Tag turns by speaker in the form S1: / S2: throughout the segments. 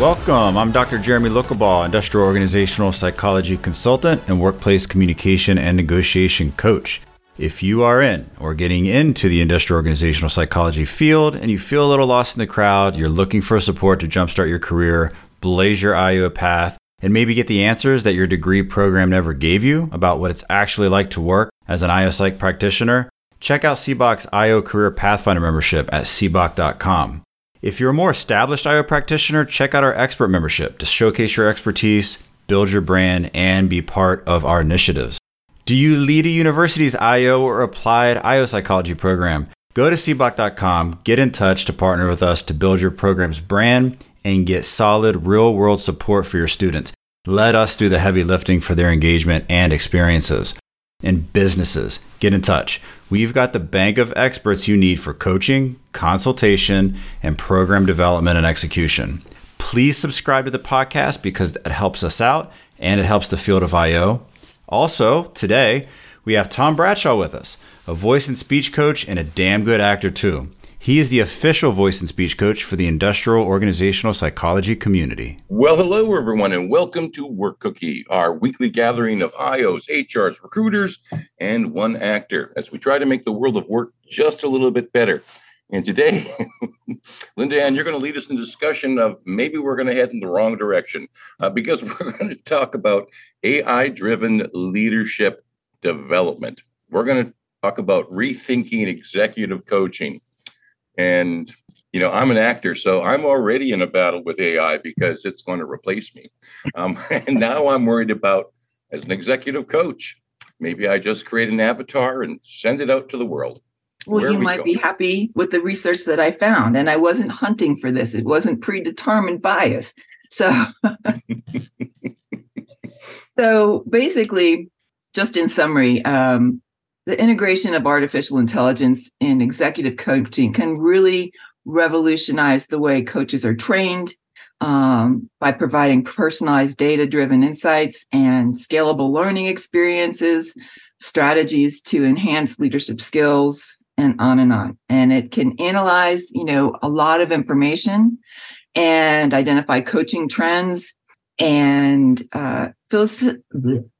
S1: Welcome. I'm Dr. Jeremy Lucabeche, industrial organizational psychology consultant and workplace communication and negotiation coach. If you are in or getting into the industrial organizational psychology field and you feel a little lost in the crowd, you're looking for support to jumpstart your career, blaze your IO path, and maybe get the answers that your degree program never gave you about what it's actually like to work as an IO psych practitioner, check out SEBOC's IO Career Pathfinder membership at seboc.com. If you're a more established IO practitioner, check out our expert membership to showcase your expertise, build your brand, and be part of our initiatives. Do you lead a university's IO or applied IO psychology program? Go to seboc.com, get in touch to partner with us to build your program's brand and get solid real world support for your students. Let us do the heavy lifting for their engagement and experiences. And businesses, get in touch. We've got the bank of experts you need for coaching, consultation, and program development and execution. Please subscribe to the podcast because it helps us out and it helps the field of IO. Also, today, we have Tom Bradshaw with us, a voice and speech coach and a damn good actor, too. He is the official voice and speech coach for the industrial organizational psychology community.
S2: Well, hello, everyone, and welcome to Work Cookie, our weekly gathering of IOs, HRs, recruiters, and one actor as we try to make the world of work just a little bit better. And today, LindaAnn, you're going to lead us in discussion of maybe we're going to head in the wrong direction uh, because we're going to talk about AI driven leadership development. We're going to talk about rethinking executive coaching. And, you know, I'm an actor, so I'm already in a battle with AI because it's going to replace me. Um, and now I'm worried about, as an executive coach, maybe I just create an avatar and send it out to the world.
S3: Well,
S2: Where
S3: you
S2: we
S3: might
S2: go?
S3: be happy with the research that I found, and I wasn't hunting for this. It wasn't predetermined bias. So, so basically, just in summary, um, the integration of artificial intelligence in executive coaching can really revolutionize the way coaches are trained um, by providing personalized data-driven insights and scalable learning experiences, strategies to enhance leadership skills, and on and on. And it can analyze, you know, a lot of information and identify coaching trends and uh,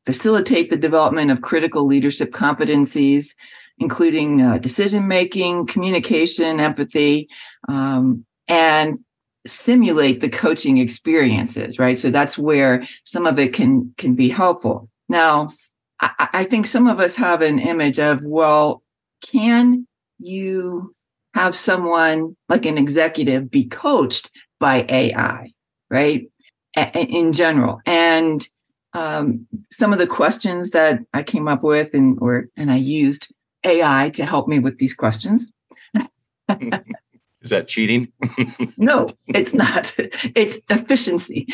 S3: facilitate the development of critical leadership competencies, including uh, decision making, communication, empathy, um, and simulate the coaching experiences. Right, so that's where some of it can can be helpful. Now, I, I think some of us have an image of well, can you have someone like an executive be coached by AI, right? In general, and um, some of the questions that I came up with, and or and I used AI to help me with these questions.
S2: Is that cheating?
S3: no, it's not. It's efficiency.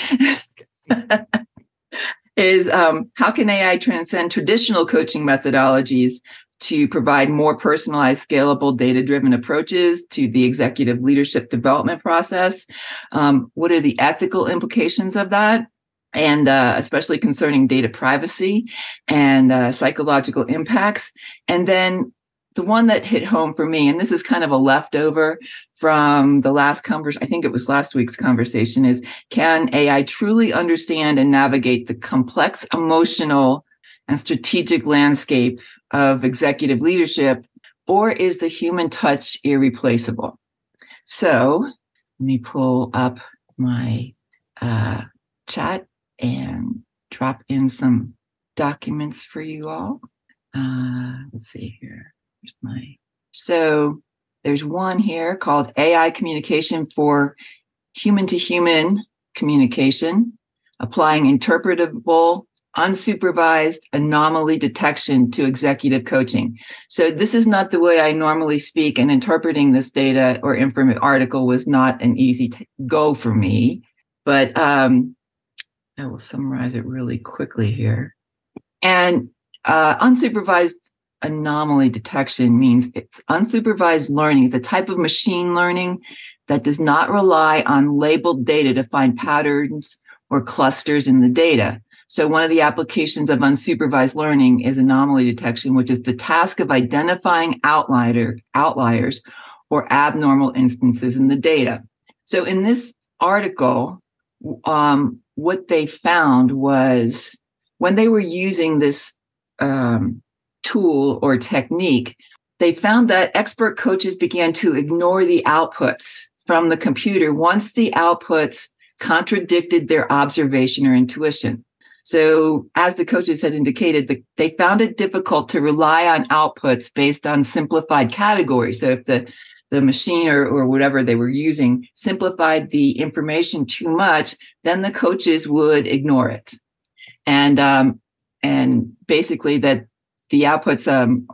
S3: is um, how can AI transcend traditional coaching methodologies to provide more personalized, scalable, data driven approaches to the executive leadership development process? Um, what are the ethical implications of that? And uh, especially concerning data privacy and uh, psychological impacts. And then the one that hit home for me, and this is kind of a leftover from the last conversation, I think it was last week's conversation, is can AI truly understand and navigate the complex emotional and strategic landscape of executive leadership, or is the human touch irreplaceable? So let me pull up my uh, chat and drop in some documents for you all. Uh, let's see here. Here's my so there's one here called AI communication for human to human communication, applying interpretable unsupervised anomaly detection to executive coaching. So this is not the way I normally speak, and interpreting this data or information article was not an easy t- go for me. But um, I will summarize it really quickly here. And uh, unsupervised anomaly detection means it's unsupervised learning, the type of machine learning that does not rely on labeled data to find patterns or clusters in the data. So one of the applications of unsupervised learning is anomaly detection, which is the task of identifying outlier, outliers or abnormal instances in the data. So in this article, um, what they found was when they were using this um, tool or technique, they found that expert coaches began to ignore the outputs from the computer once the outputs contradicted their observation or intuition. So, as the coaches had indicated, the, they found it difficult to rely on outputs based on simplified categories. So, if the the machine or, or whatever they were using simplified the information too much, then the coaches would ignore it. And um, and basically that the outputs um,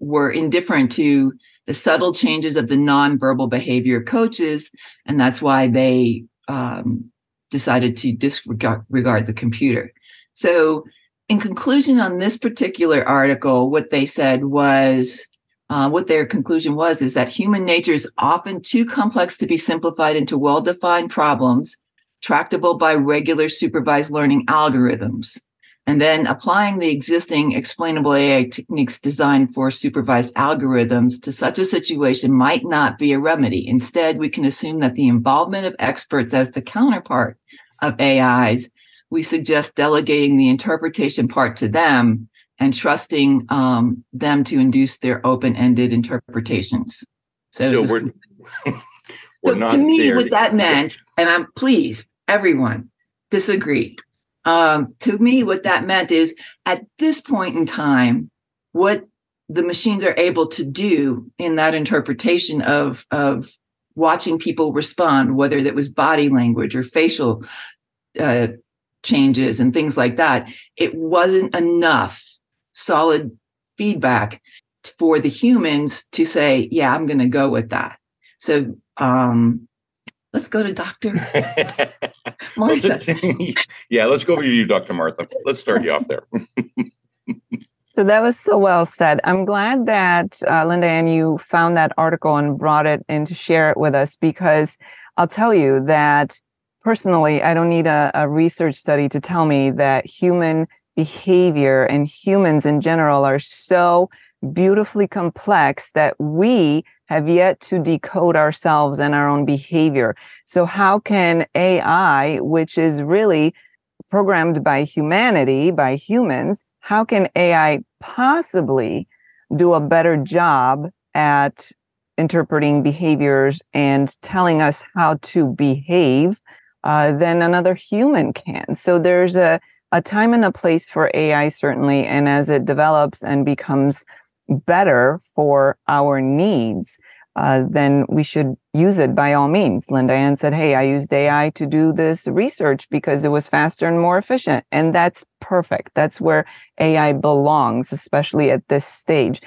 S3: were indifferent to the subtle changes of the nonverbal behavior coaches, and that's why they um, decided to disregard regard the computer. So, in conclusion on this particular article, what they said was uh, what their conclusion was is that human nature is often too complex to be simplified into well defined problems tractable by regular supervised learning algorithms. And then applying the existing explainable AI techniques designed for supervised algorithms to such a situation might not be a remedy. Instead, we can assume that the involvement of experts as the counterpart of AIs we suggest delegating the interpretation part to them and trusting um, them to induce their open-ended interpretations.
S2: So, so we're,
S3: we're so to me, what that meant, and I'm pleased everyone disagree. Um, to me, what that meant is at this point in time, what the machines are able to do in that interpretation of of watching people respond, whether that was body language or facial uh, changes and things like that, it wasn't enough solid feedback for the humans to say, yeah, I'm going to go with that. So um, let's go to Dr. Martha.
S2: yeah, let's go over to you, Dr. Martha. Let's start you off there.
S4: so that was so well said. I'm glad that uh, Linda and you found that article and brought it in to share it with us because I'll tell you that personally, I don't need a, a research study to tell me that human behavior and humans in general are so beautifully complex that we have yet to decode ourselves and our own behavior. So how can AI, which is really programmed by humanity, by humans, how can AI possibly do a better job at interpreting behaviors and telling us how to behave uh, than another human can. So there's a, a time and a place for AI, certainly. And as it develops and becomes better for our needs, uh, then we should use it by all means. LindaAnn said, Hey, I used AI to do this research because it was faster and more efficient. And that's perfect. That's where AI belongs, especially at this stage.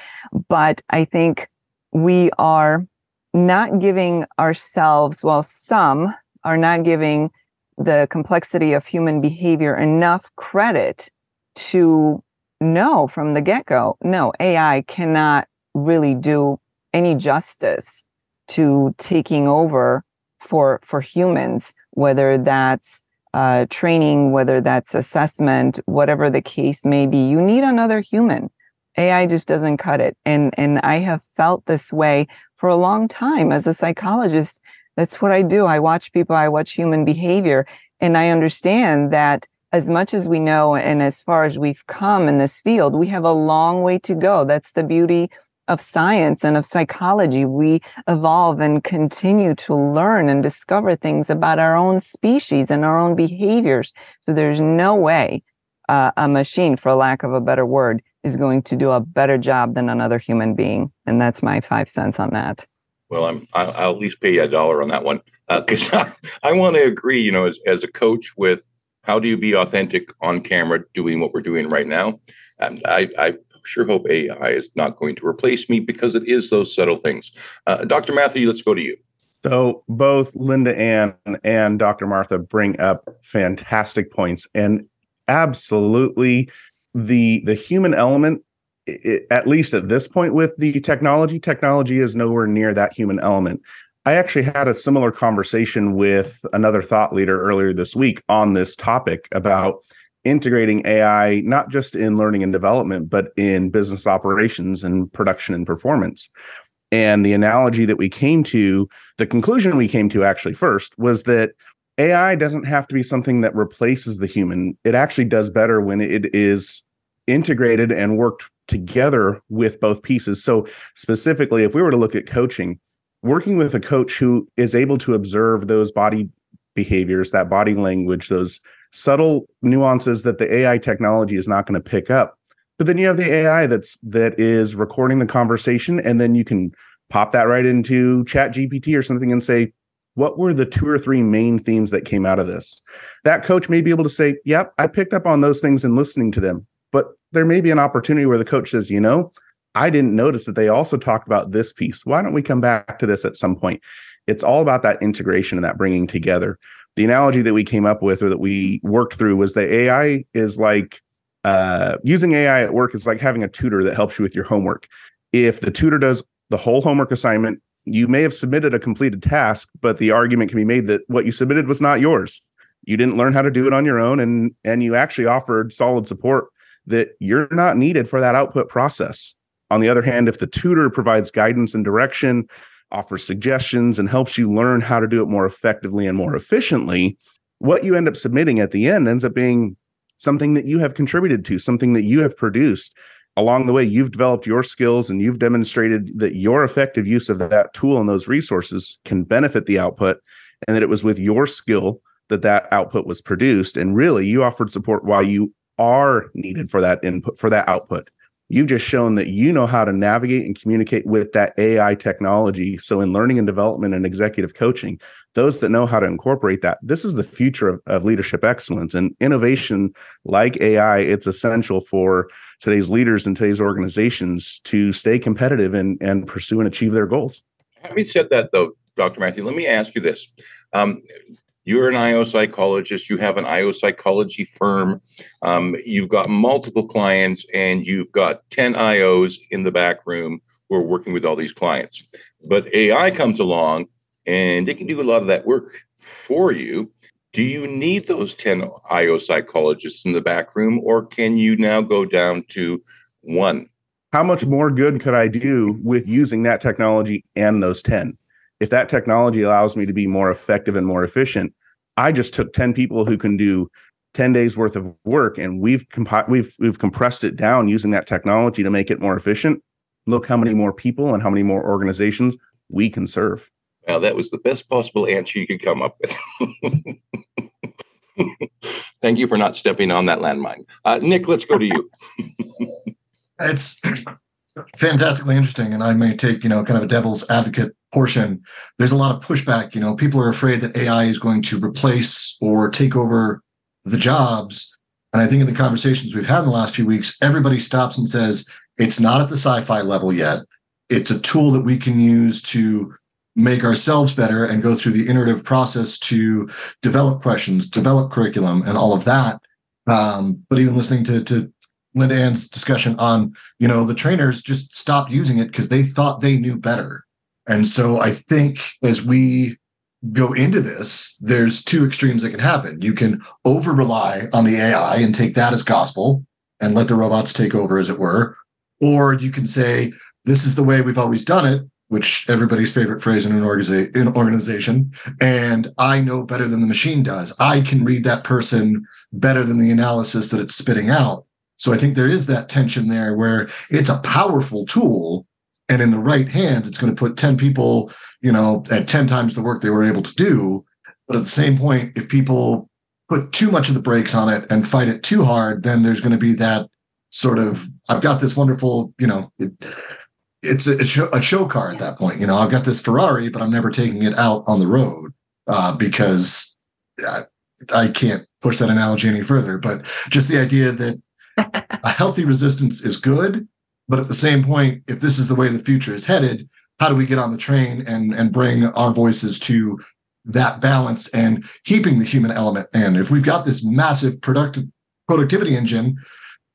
S4: But I think we are not giving ourselves, well, some are not giving the complexity of human behavior enough credit to know from the get go no, AI cannot really do any justice to taking over for, for humans, whether that's uh, training, whether that's assessment, whatever the case may be. You need another human. AI just doesn't cut it. And, and I have felt this way for a long time as a psychologist that's what I do. I watch people, I watch human behavior, and I understand that as much as we know and as far as we've come in this field, we have a long way to go. That's the beauty of science and of psychology. We evolve and continue to learn and discover things about our own species and our own behaviors. So there's no way uh, a machine, for lack of a better word, is going to do a better job than another human being. And that's my five cents on that.
S2: Well, I'm I'll, I'll at least pay you a dollar on that one because uh, I, I want to agree. You know, as as a coach with how do you be authentic on camera doing what we're doing right now? And I, I sure hope AI is not going to replace me because it is those subtle things. Uh, Dr. Mathew, let's go to you.
S5: So both LindaAnn and Dr. Martha bring up fantastic points, and absolutely the the human element. It, at least at this point with the technology, technology is nowhere near that human element. I actually had a similar conversation with another thought leader earlier this week on this topic about integrating AI, not just in learning and development, but in business operations and production and performance. And the analogy that we came to, the conclusion we came to actually first was that AI doesn't have to be something that replaces the human. It actually does better when it is integrated and worked together with both pieces. So, specifically, if we were to look at coaching, working with a coach who is able to observe those body behaviors, that body language, those subtle nuances that the AI technology is not going to pick up. But then you have the AI that's that is recording the conversation, and then you can pop that right into ChatGPT or something and say, what were the two or three main themes that came out of this? That coach may be able to say, Yep, I picked up on those things and listening to them. But there may be an opportunity where the coach says, You know, I didn't notice that they also talked about this piece. Why don't we come back to this at some point? It's all about that integration and that bringing together. The analogy that we came up with or that we worked through was that AI is like uh, using AI at work is like having a tutor that helps you with your homework. If the tutor does the whole homework assignment, you may have submitted a completed task, but the argument can be made that what you submitted was not yours. You didn't learn how to do it on your own, and and you actually offered solid support that you're not needed for that output process. On the other hand, if the tutor provides guidance and direction, offers suggestions, and helps you learn how to do it more effectively and more efficiently, what you end up submitting at the end ends up being something that you have contributed to, something that you have produced. Along the way, you've developed your skills and you've demonstrated that your effective use of that tool and those resources can benefit the output, and that it was with your skill that that output was produced. And really, you offered support while you are needed for that input, for that output. You've just shown that you know how to navigate and communicate with that AI technology. So, in learning and development and executive coaching, those that know how to incorporate that, this is the future of, of leadership excellence and innovation like AI. It's essential for today's leaders and today's organizations to stay competitive and, and pursue and achieve their goals.
S2: Having said that, though, Dr. Mathew, let me ask you this. Um, you're an IO psychologist, you have an IO psychology firm, um, you've got multiple clients, and you've got 10 IOs in the back room who are working with all these clients. But AI comes along and it can do a lot of that work for you. Do you need those 10 IO psychologists in the back room, or can you now go down to one?
S5: How much more good could I do with using that technology and those 10? If that technology allows me to be more effective and more efficient, I just took 10 people who can do 10 days worth of work and we've compi- we've we've compressed it down using that technology to make it more efficient. Look how many more people and how many more organizations we can serve.
S2: Now that was the best possible answer you could come up with. Thank you for not stepping on that landmine. Uh, Nic, let's go to you.
S6: it's fantastically interesting, and I may take you know kind of a devil's advocate portion, there's a lot of pushback. You know, people are afraid that AI is going to replace or take over the jobs. And I think in the conversations we've had in the last few weeks, everybody stops and says, it's not at the sci fi level yet. It's a tool that we can use to make ourselves better and go through the iterative process to develop questions, develop curriculum, and all of that. Um, but even listening to, to LindaAnn's discussion on, you know, the trainers just stopped using it because they thought they knew better. And so I think as we go into this, there's two extremes that can happen. You can over rely on the AI and take that as gospel and let the robots take over, as it were. Or you can say, this is the way we've always done it, which everybody's favorite phrase in an, organiza- in an organization. And I know better than the machine does. I can read that person better than the analysis that it's spitting out. So I think there is that tension there where it's a powerful tool, and in the right hands it's going to put 10 people you know at 10 times the work they were able to do. But at the same point if people put too much of the brakes on it and fight it too hard then there's going to be that sort of i've got this wonderful you know it, it's a, a, show, a show car at that point you know i've got this ferrari but i'm never taking it out on the road uh, because I, I can't push that analogy any further, but just the idea that a healthy resistance is good, but at the same point, if this is the way the future is headed, how do we get on the train and and bring our voices to that balance and keeping the human element in? If we've got this massive productive productivity engine,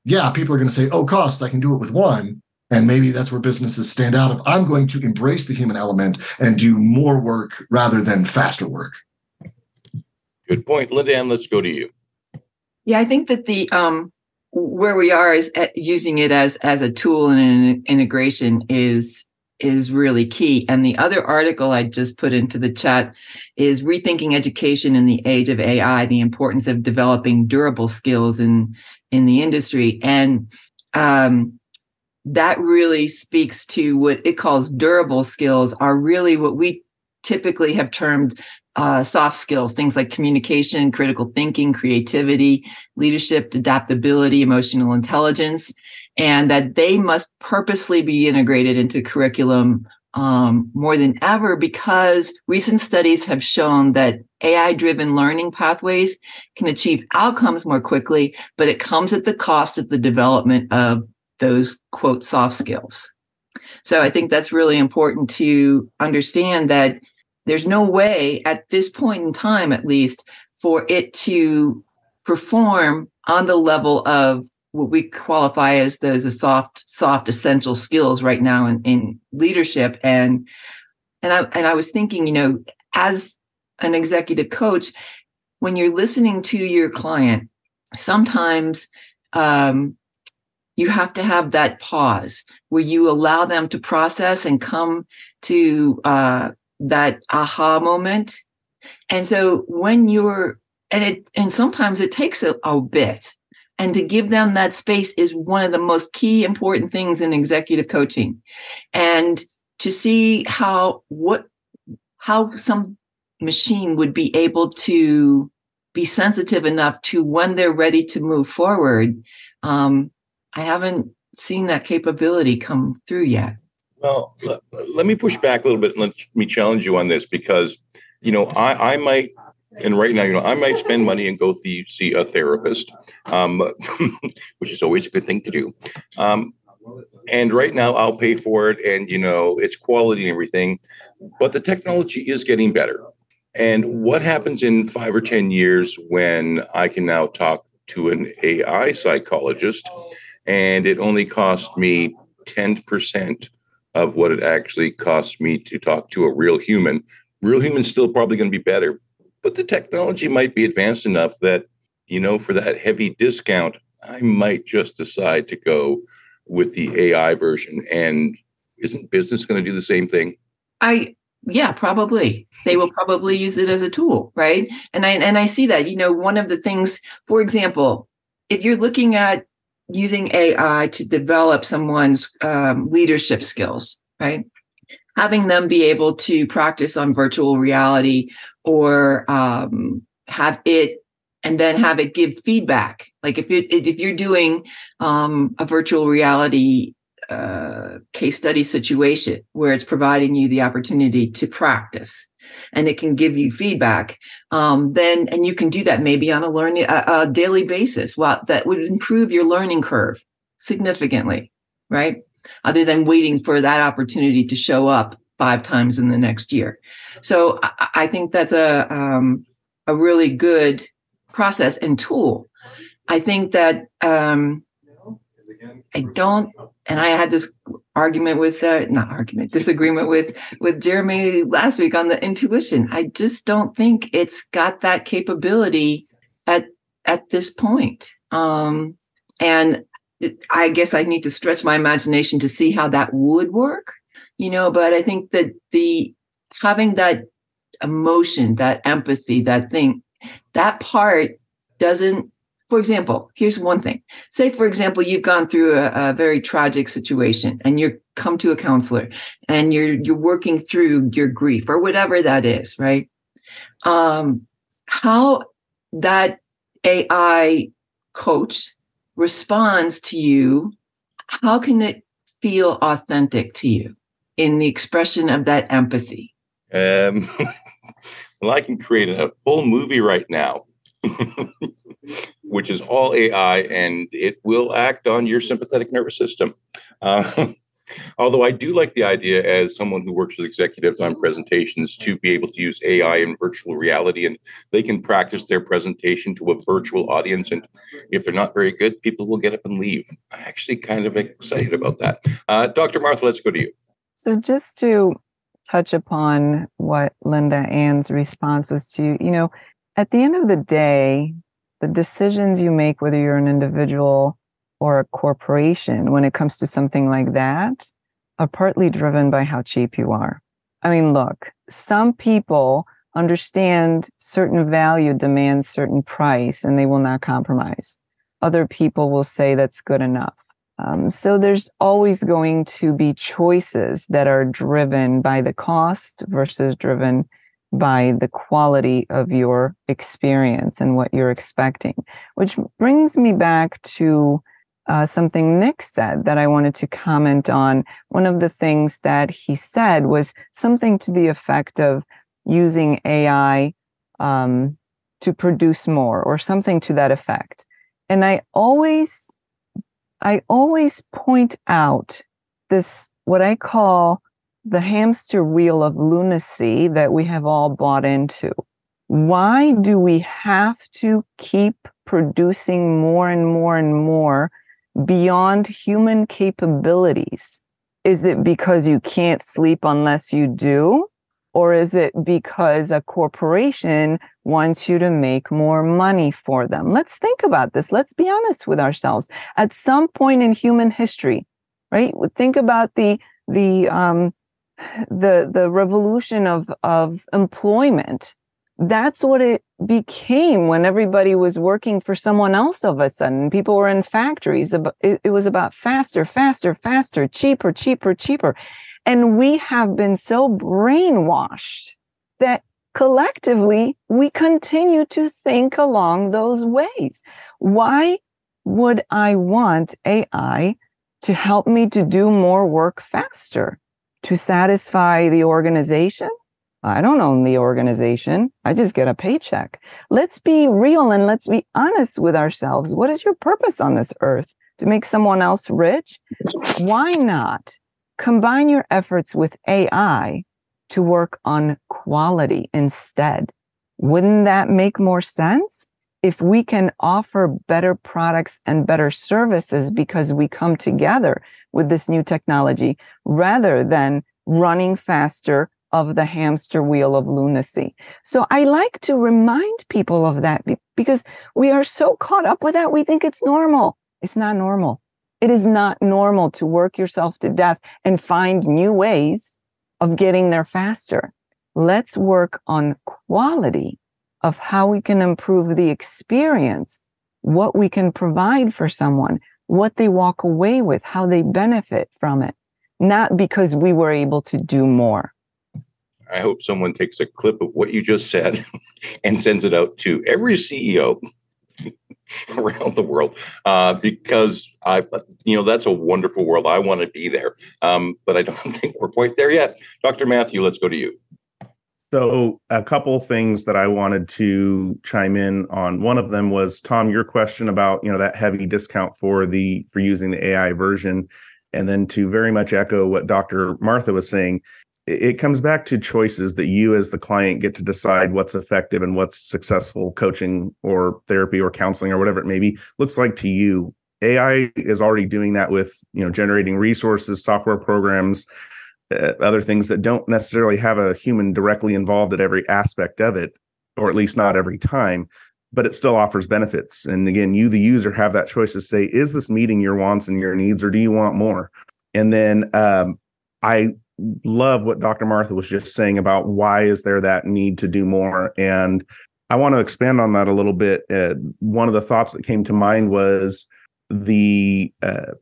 S6: yeah, people are going to say, "Oh, cost, I can do it with one." And maybe that's where businesses stand out. If I'm going to embrace the human element and do more work rather than faster work.
S2: Good point, Linda. And let's go to you.
S3: Yeah, I think that the um, where we are is using it as as a tool and an integration is is really key. And the other article I just put into the chat is rethinking education in the age of AI: the importance of developing durable skills in in the industry. And um, that really speaks to what it calls durable skills are really what we typically have termed uh, soft skills, things like communication, critical thinking, creativity, leadership, adaptability, emotional intelligence, and that they must purposely be integrated into curriculum um, more than ever because recent studies have shown that AI driven learning pathways can achieve outcomes more quickly, but it comes at the cost of the development of those quote soft skills. So I think that's really important to understand that there's no way at this point in time, at least, for it to perform on the level of what we qualify as those soft, soft essential skills right now in, in leadership. And and I and I was thinking, you know, as an executive coach, when you're listening to your client, sometimes um, you have to have that pause where you allow them to process and come to uh, that aha moment. And so when you're, and it, and sometimes it takes a, a bit. And to give them that space is one of the most key important things in executive coaching. And to see how, what, how some machine would be able to be sensitive enough to when they're ready to move forward. Um, I haven't seen that capability come through yet.
S2: Well, let, let, me push back a little bit and let me challenge you on this because, you know, I, I might, and right now, you know, I might spend money and go th- see a therapist, um, which is always a good thing to do. Um, and right now, I'll pay for it, and you know, it's quality and everything. But the technology is getting better. And what happens in five or ten years when I can now talk to an AI psychologist, and it only cost me ten percent of what it actually costs me to talk to a real human. Real human's still probably going to be better, but the technology might be advanced enough that, you know, for that heavy discount, I might just decide to go with the AI version. And isn't business going to do the same thing?
S3: I yeah probably they will probably use it as a tool right and i and i see that you know one of the things for example if you're looking at using AI to develop someone's um, leadership skills, right? Having them be able to practice on virtual reality or um, have it and then have it give feedback. Like if it if you're doing um, a virtual reality uh, case study situation where it's providing you the opportunity to practice and it can give you feedback um, then and you can do that maybe on a learning a, a daily basis well that would improve your learning curve significantly right? Other than waiting for that opportunity to show up five times in the next year. So i, I think that's a um, a really good process and tool. I think that um, i don't and I had this argument with uh, not argument disagreement with with Jeremy last week on the intuition. I just don't think it's got that capability at at this point. Um, and I guess I need to stretch my imagination to see how that would work, you know. But I think that the having that emotion, that empathy, that thing, that part doesn't for example, here's one thing. Say, for example, you've gone through a, a, very tragic situation and you're come to a counselor and you're you're working through your grief or whatever that is, right? Um, how that AI coach responds to you, how can it feel authentic to you in the expression of that empathy?
S2: Um, well, I can create a whole movie right now. which is all AI, and it will act on your sympathetic nervous system. Uh, Although I do like the idea as someone who works with executives on presentations to be able to use AI in virtual reality and they can practice their presentation to a virtual audience. And if they're not very good, people will get up and leave. I'm actually kind of excited about that. Uh, Dr. Martha, let's go to you.
S4: So just to touch upon what LindaAnn's response was to, you know, at the end of the day, the decisions you make, whether you're an individual or a corporation when it comes to something like that are partly driven by how cheap you are. I mean, look, some people understand certain value demands certain price and they will not compromise. Other people will say that's good enough. Um, so there's always going to be choices that are driven by the cost versus driven by the quality of your experience and what you're expecting, which brings me back to uh, something Nic said that I wanted to comment on. One of the things that he said was something to the effect of using AI um, to produce more or something to that effect. And I always, I always point out this, what I call the hamster wheel of lunacy that we have all bought into. Why do we have to keep producing more and more and more beyond human capabilities? Is it because you can't sleep unless you do? Or is it because a corporation wants you to make more money for them? Let's think about this. Let's be honest with ourselves. At some point in human history, right? Think about the, the, um, the, the revolution of, of employment that's what it became when everybody was working for someone else of a sudden. People were in factories. It was about faster, faster, faster, cheaper, cheaper, cheaper. And we have been so brainwashed that collectively we continue to think along those ways. Why would I want AI to help me to do more work faster? To satisfy the organization? I don't own the organization. I just get a paycheck. Let's be real and let's be honest with ourselves. What is your purpose on this earth? To make someone else rich? Why not combine your efforts with AI to work on quality instead? Wouldn't that make more sense? If we can offer better products and better services because we come together with this new technology rather than running faster, of the hamster wheel of lunacy. So I like to remind people of that because we are so caught up with that. We think it's normal. It's not normal. It is not normal to work yourself to death and find new ways of getting there faster. Let's work on quality of how we can improve the experience, what we can provide for someone, what they walk away with, how they benefit from it, not because we were able to do more.
S2: I hope someone takes a clip of what you just said and sends it out to every CEO around the world uh, because I, you know, that's a wonderful world. I want to be there, um, but I don't think we're quite there yet. Dr. Mathew, let's go to you.
S5: So, a couple things that I wanted to chime in on. One of them was Tom, your question about you know that heavy discount for the for using the AI version, and then to very much echo what Dr. Martha was saying it comes back to choices that you as the client get to decide what's effective and what's successful coaching or therapy or counseling or whatever it may be looks like to you ai is already doing that with you know generating resources software programs uh, other things that don't necessarily have a human directly involved at every aspect of it or at least not every time but it still offers benefits and again you the user have that choice to say is this meeting your wants and your needs or do you want more and then um, i love what Dr. Martha was just saying about why is there that need to do more and I want to expand on that a little bit. Uh, one of the thoughts that came to mind was the uh,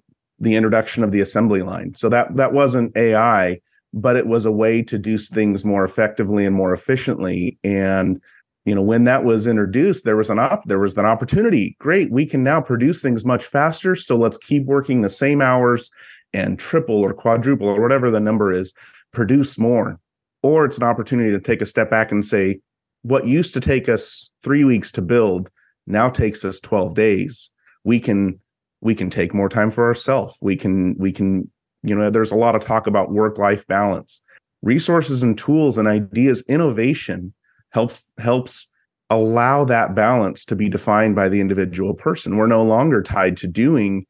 S5: the introduction of the assembly line. So that that wasn't AI, but it was a way to do things more effectively and more efficiently. And you know, when that was introduced, there was an op- there was an opportunity. Great, we can now produce things much faster. So let's keep working the same hours and triple or quadruple or whatever the number is, produce more. Or it's an opportunity to take a step back and say, what used to take us three weeks to build now takes us 12 days we can we can take more time for ourselves we can we can you know there's a lot of talk about work life balance. Resources and tools and ideas innovation helps helps allow that balance to be defined by the individual person. We're no longer tied to doing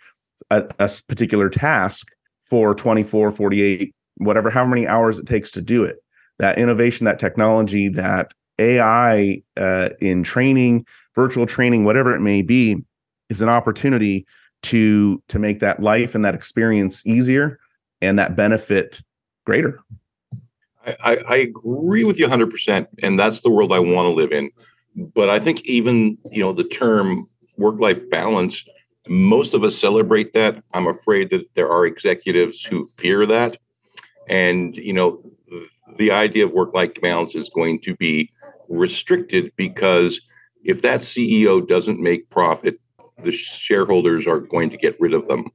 S5: a, a particular task for 24 48 whatever how many hours it takes to do it. That innovation that technology that ai uh, in training virtual training whatever it may be is an opportunity to to make that life and that experience easier and that benefit greater.
S2: I, I agree with you 100% and that's the world i want to live in. But i think even you know the term work-life balance most of us celebrate that. I'm afraid that there are executives who fear that. And you know the idea of work-life balance is going to be restricted because if that ceo doesn't make profit the shareholders are going to get rid of them.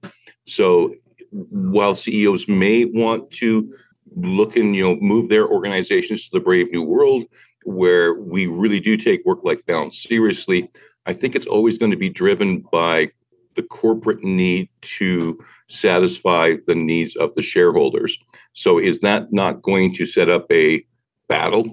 S2: So while ceos may want to look and you know move their organizations to the brave new world where we really do take work life balance seriously i think it's always going to be driven by the corporate need to satisfy the needs of the shareholders. So is that not going to set up a battle?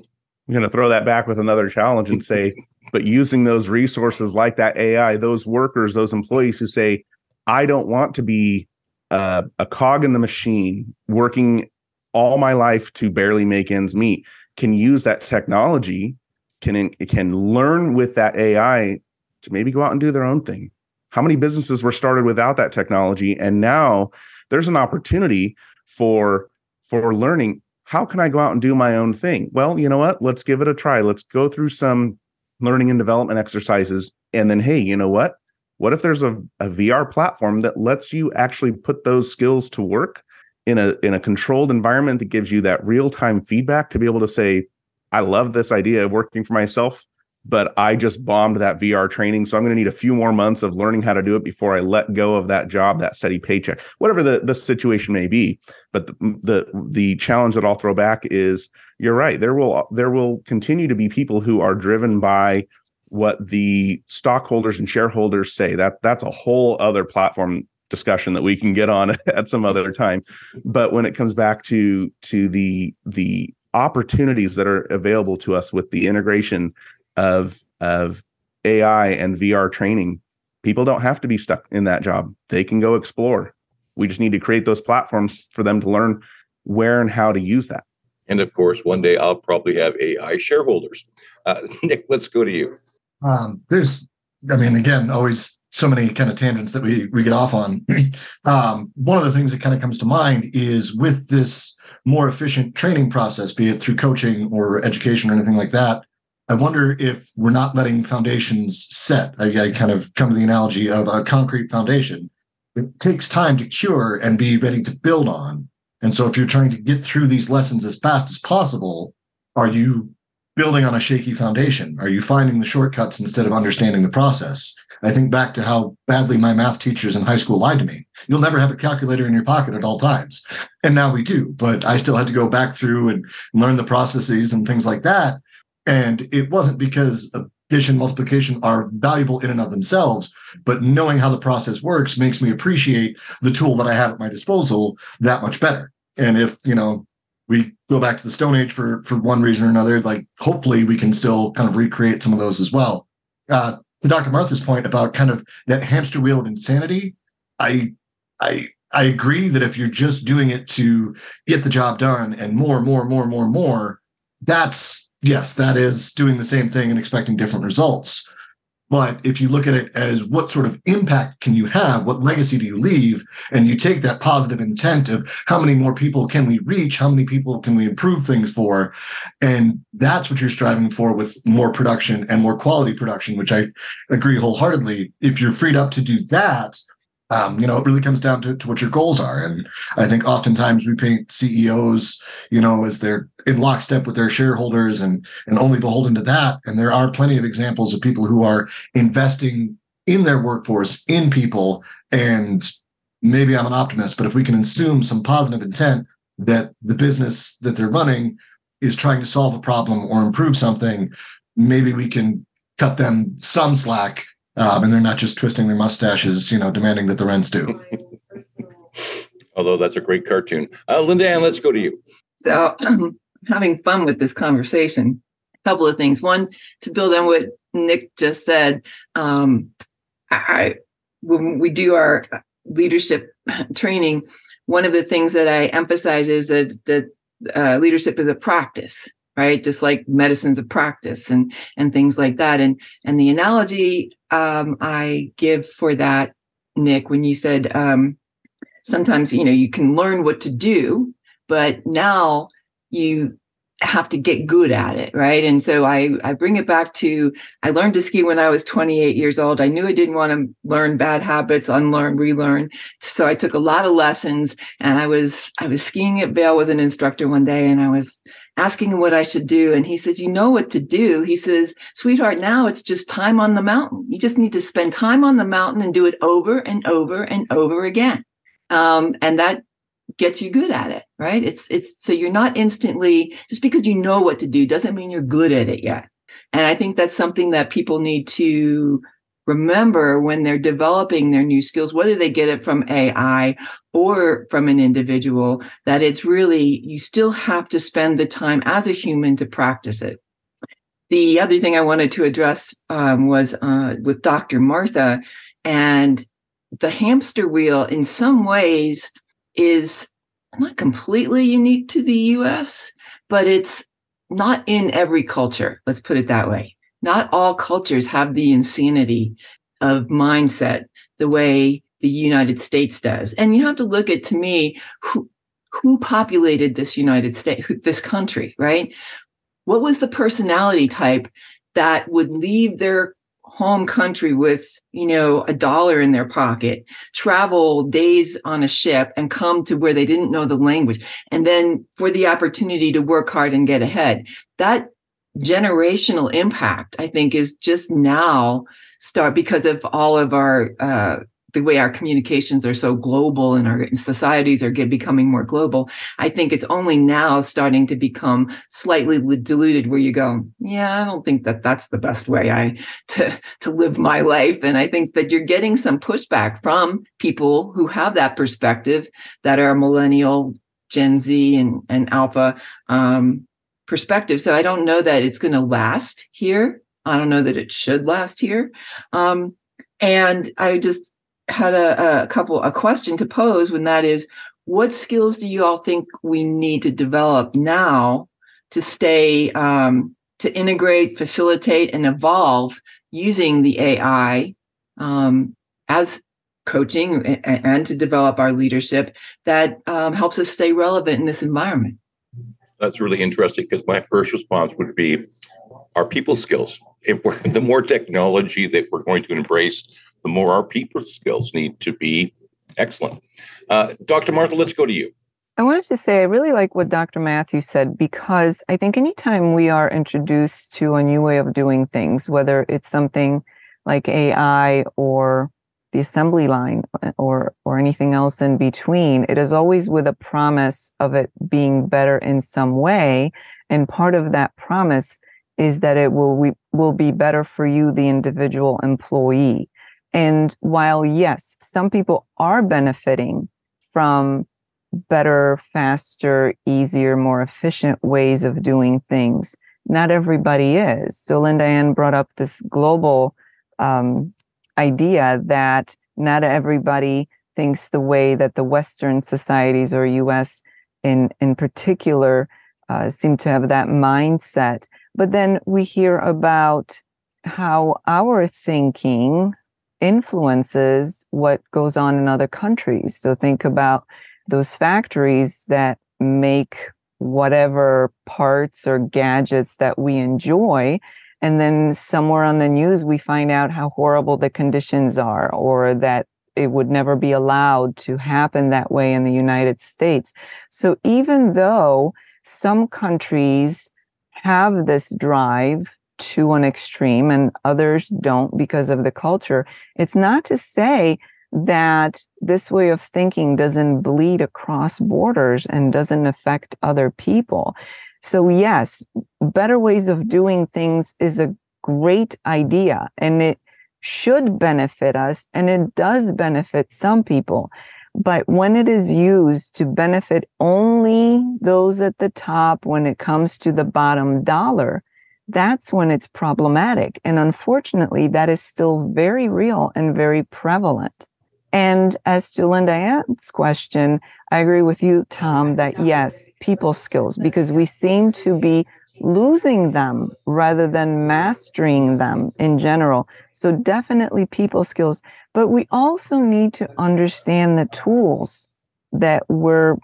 S5: I'm going to throw that back with another challenge and say but using those resources like that ai those workers those employees who say i don't want to be uh, a cog in the machine working all my life to barely make ends meet can use that technology can can learn with that AI to maybe go out and do their own thing. How many businesses were started without that technology and now there's an opportunity for for learning how can I go out and do my own thing? Well, you know what? Let's give it a try. Let's go through some learning and development exercises and then hey, you know what? What if there's a, a VR platform that lets you actually put those skills to work in a in a controlled environment that gives you that real-time feedback to be able to say i love this idea of working for myself but i just bombed that vr training. So i'm going to need a few more months of learning how to do it before i let go of that job that steady paycheck whatever the, the situation may be. But the, the the challenge that i'll throw back is you're right there will there will continue to be people who are driven by what the stockholders and shareholders say. That that's a whole other platform discussion that we can get on at some other time. But when it comes back to to the the opportunities that are available to us with the integration of of AI and VR training people don't have to be stuck in that job they can go explore we just need to create those platforms for them to learn where and how to use that
S2: and of course one day i'll probably have ai shareholders uh, Nic let's go to you
S6: um, there's i mean again always so many kind of tangents that we we get off on. um, one of the things that kind of comes to mind is with this more efficient training process, be it through coaching or education or anything like that. I wonder if we're not letting foundations set. I, I kind of come to the analogy of a concrete foundation. It takes time to cure and be ready to build on. And so, if you're trying to get through these lessons as fast as possible, are you building on a shaky foundation? Are you finding the shortcuts instead of understanding the process? I think back to how badly my math teachers in high school lied to me. You'll never have a calculator in your pocket at all times. And now we do, but I still had to go back through and learn the processes and things like that. And it wasn't because addition, multiplication are valuable in and of themselves, but knowing how the process works makes me appreciate the tool that I have at my disposal that much better. And if, you know, we go back to the Stone Age for for one reason or another, like hopefully we can still kind of recreate some of those as well. Uh, to Dr. Martha's point about kind of that hamster wheel of insanity, I I I agree that if you're just doing it to get the job done and more, more, more, more, more, that's yes, that is doing the same thing and expecting different results. But if you look at it as what sort of impact can you have? What legacy do you leave? And you take that positive intent of how many more people can we reach? How many people can we improve things for? And that's what you're striving for with more production and more quality production, which I agree wholeheartedly. If you're freed up to do that, um, you know, it really comes down to, to what your goals are. And I think oftentimes we paint CEOs, you know, as they're in lockstep with their shareholders and and only beholden to that. And there are plenty of examples of people who are investing in their workforce, in people. And maybe I'm an optimist, but if we can assume some positive intent that the business that they're running is trying to solve a problem or improve something, maybe we can cut them some slack um, and they're not just twisting their mustaches, you know, demanding that the rents do.
S2: Although that's a great cartoon. Uh, LindaAnn, let's go to you.
S3: So, having fun with this conversation. A couple of things. One, to build on what Nic just said, um, I when we do our leadership training, one of the things that I emphasize is that that uh, leadership is a practice, right? Just like medicine's of practice, and and things like that. And and the analogy um, I give for that, Nic, when you said um, sometimes you know you can learn what to do, but now you have to get good at it right and so i i bring it back to i learned to ski when i was 28 years old i knew i didn't want to learn bad habits unlearn relearn so i took a lot of lessons and i was i was skiing at vail with an instructor one day and i was asking him what i should do. And he says you know what to do. He says sweetheart now it's just time on the mountain. You just need to spend time on the mountain and do it over and over and over again. Um, and that gets you good at it right? It's it's so you're not instantly just because you know what to do doesn't mean you're good at it yet. And i think that's something that people need to remember when they're developing their new skills whether they get it from ai or from an individual that it's really you still have to spend the time as a human to practice it the other thing i wanted to address um, was uh, with dr martha and the hamster wheel in some ways is not completely unique to the US, but it's not in every culture. Let's put it that way. Not all cultures have the insanity of mindset the way the United States does. And you have to look at, to me, who, who populated this United States, this country, right? What was the personality type that would leave their home country with you know a dollar in their pocket travel days on a ship and come to where they didn't know the language and then for the opportunity to work hard and get ahead that generational impact i think is just now start because of all of our uh, the way our communications are so global and our societies are get, becoming more global, I think it's only now starting to become slightly diluted where you go, yeah, I don't think that that's the best way I to to live my life. And I think that you're getting some pushback from people who have that perspective that are millennial, Gen Z, and and Alpha um, perspective. So I don't know that it's going to last here. I don't know that it should last here. Um, and I just had a, a couple a question to pose when that is what skills do you all think we need to develop now to stay um, to integrate facilitate and evolve using the ai um, as coaching and, and, to develop our leadership that um, helps us stay relevant in this environment
S2: that's really interesting because my first response would be our people skills if we're the more technology that we're going to embrace the more our people skills need to be excellent. Uh, Dr. Martha, let's go to you.
S4: I wanted to say I really like what Dr. Mathew said because I think anytime we are introduced to a new way of doing things, whether it's something like AI or the assembly line or or anything else in between, it is always with a promise of it being better in some way. And part of that promise is that it will we, will be better for you, the individual employee. And while, yes, some people are benefiting from better, faster, easier, more efficient ways of doing things, not everybody is. So LindaAnn brought up this global um, idea that not everybody thinks the way that the Western societies or US in, in particular uh, seem to have that mindset. But then we hear about how our thinking influences what goes on in other countries. So think about those factories that make whatever parts or gadgets that we enjoy. And then somewhere on the news, we find out how horrible the conditions are or that it would never be allowed to happen that way in the United States. So even though some countries have this drive to an extreme and others don't because of the culture. It's not to say that this way of thinking doesn't bleed across borders and doesn't affect other people. So, yes, better ways of doing things is a great idea and it should benefit us and it does benefit some people. But when it is used to benefit only those at the top when it comes to the bottom dollar, that's when it's problematic. And unfortunately, that is still very real and very prevalent. And as to Linda question, I agree with you, Tom, that yes, people skills, because we seem to be losing them rather than mastering them in general. So definitely people skills, but we also need to understand the tools that we're